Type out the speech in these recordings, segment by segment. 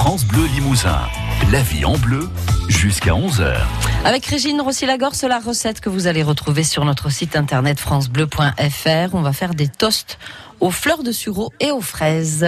France Bleu Limousin. La vie en bleu jusqu'à 11h. Avec Régine Rossi-Lagorce, la recette que vous allez retrouver sur notre site internet francebleu.fr. On va faire des toasts aux fleurs de sureau et aux fraises.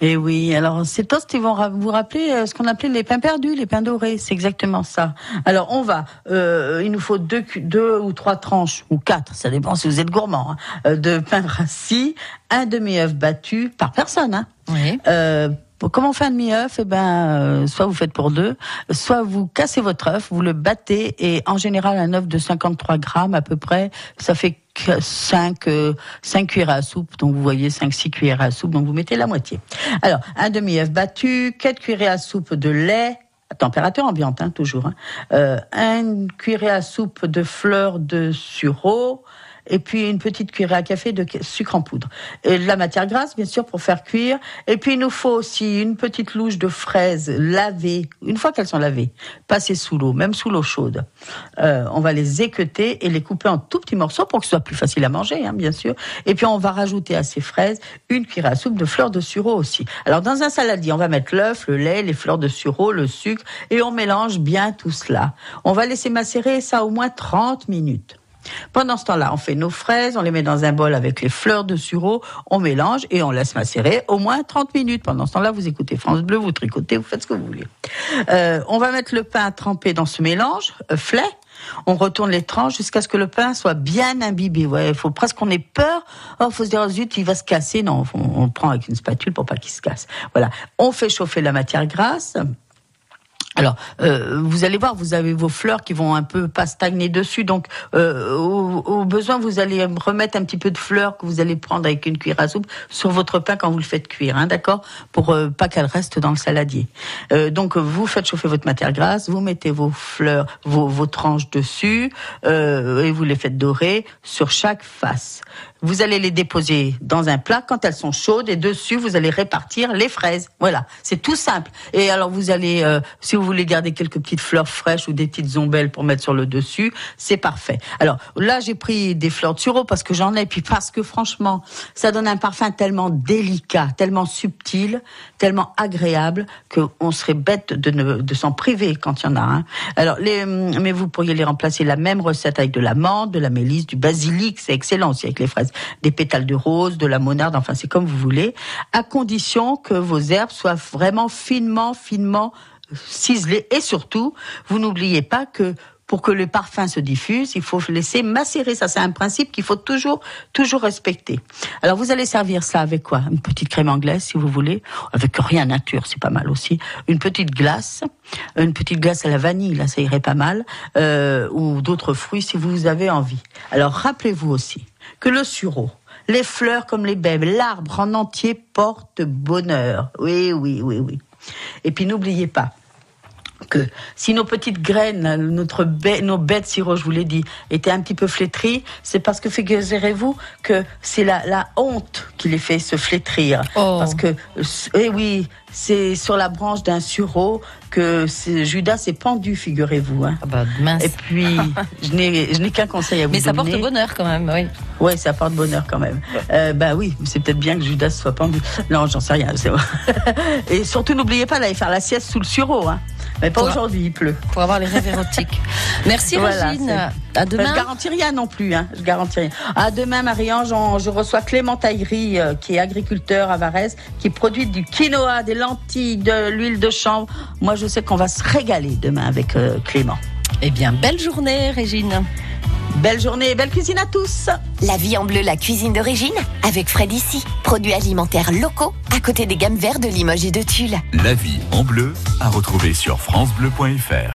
Et oui, alors ces toasts, ils vont vous rappeler euh, ce qu'on appelait les pains perdus, les pains dorés, c'est exactement ça. Alors on va, euh, il nous faut deux, deux ou trois tranches, ou quatre, ça dépend si vous êtes gourmand, hein, euh, de pain rassis, un demi-œuf battu par personne. Hein. Oui. Euh, Comment on fait un demi-œuf Eh ben, euh, soit vous faites pour deux, soit vous cassez votre œuf, vous le battez, et en général, un œuf de 53 grammes à peu près, ça fait 5, 5 cuillères à soupe, donc vous voyez 5-6 cuillères à soupe, donc vous mettez la moitié. Alors, un demi-œuf battu, 4 cuillères à soupe de lait, à température ambiante, hein, toujours, hein, euh, une cuillère à soupe de fleurs de sureau, et puis une petite cuillère à café de sucre en poudre. Et de la matière grasse, bien sûr, pour faire cuire. Et puis il nous faut aussi une petite louche de fraises lavées, une fois qu'elles sont lavées, passées sous l'eau, même sous l'eau chaude. Euh, on va les équeuter et les couper en tout petits morceaux pour que ce soit plus facile à manger, hein, bien sûr. Et puis on va rajouter à ces fraises une cuillère à soupe de fleurs de sureau aussi. Alors dans un saladier, on va mettre l'œuf, le lait, les fleurs de sureau, le sucre et on mélange bien tout cela. On va laisser macérer ça au moins 30 minutes. Pendant ce temps-là, on fait nos fraises, on les met dans un bol avec les fleurs de sureau, on mélange et on laisse macérer au moins 30 minutes. Pendant ce temps-là, vous écoutez France Bleu, vous tricotez, vous faites ce que vous voulez. Euh, on va mettre le pain trempé dans ce mélange, euh, On retourne les tranches jusqu'à ce que le pain soit bien imbibé. Ouais, il faut presque qu'on ait peur. Oh, faut se dire, zut, il va se casser. Non, on, on prend avec une spatule pour pas qu'il se casse. Voilà. On fait chauffer la matière grasse. Alors, euh, vous allez voir, vous avez vos fleurs qui vont un peu pas stagner dessus. Donc, euh, au, besoin, vous allez remettre un petit peu de fleurs que vous allez prendre avec une cuillère à soupe sur votre pain quand vous le faites cuire, hein, d'accord Pour euh, pas qu'elle reste dans le saladier. Euh, donc, vous faites chauffer votre matière grasse, vous mettez vos fleurs, vos, vos tranches dessus euh, et vous les faites dorer sur chaque face. Vous allez les déposer dans un plat quand elles sont chaudes et dessus vous allez répartir les fraises. Voilà, c'est tout simple. Et alors vous allez, euh, si vous voulez garder quelques petites fleurs fraîches ou des petites ombelles pour mettre sur le dessus, c'est parfait. Alors là j'ai pris des fleurs de sureau parce que j'en ai, puis parce que franchement ça donne un parfum tellement délicat, tellement subtil, tellement agréable que on serait bête de, ne, de s'en priver quand il y en a. Hein. Alors les, mais vous pourriez les remplacer la même recette avec de la menthe, de la mélisse, du basilic, c'est excellent aussi avec les fraises des pétales de rose, de la monarde, enfin c'est comme vous voulez, à condition que vos herbes soient vraiment finement, finement ciselées. Et surtout, vous n'oubliez pas que pour que le parfum se diffuse, il faut laisser macérer. Ça, c'est un principe qu'il faut toujours, toujours respecter. Alors, vous allez servir ça avec quoi? Une petite crème anglaise, si vous voulez, avec rien nature, c'est pas mal aussi. Une petite glace, une petite glace à la vanille, là, ça irait pas mal, euh, ou d'autres fruits si vous avez envie. Alors, rappelez-vous aussi que le sureau, les fleurs comme les bèbes, l'arbre en entier porte bonheur. Oui, oui, oui, oui. Et puis n'oubliez pas que si nos petites graines, notre nos bêtes sirop, je vous l'ai dit, étaient un petit peu flétries, c'est parce que figurez-vous que c'est la, la honte qui les fait se flétrir. Oh. Parce que, eh oui, c'est sur la branche d'un sureau que Judas s'est pendu, figurez-vous. Hein. Ah bah, mince. Et puis, je n'ai qu'un conseil à vous Mais donner. ça porte bonheur quand même, oui. Oui, ça porte bonheur quand même. Euh, bah oui, c'est peut-être bien que Judas soit pendu. Non, j'en sais rien. c'est vrai. Et surtout, n'oubliez pas d'aller faire la sieste sous le sureau. Hein. Mais pas aujourd'hui, il pleut. Pour avoir les rêves érotiques. Merci Voilà, Régine. À Je demain. garantis rien non plus, hein. Je garantis rien. À demain, Marie-Ange, je reçois Clément Taillerie, euh, qui est agriculteur à Varese, qui produit du quinoa, des lentilles, de l'huile de chanvre. Moi, je sais qu'on va se régaler demain avec euh, Clément. Eh bien, belle journée Régine. Belle journée et belle cuisine à tous. La vie en bleu, la cuisine d'origine, avec Fred ici. Produits alimentaires locaux, à côté des gammes vertes de Limoges et de Tulle. La vie en bleu à retrouver sur francebleu.fr.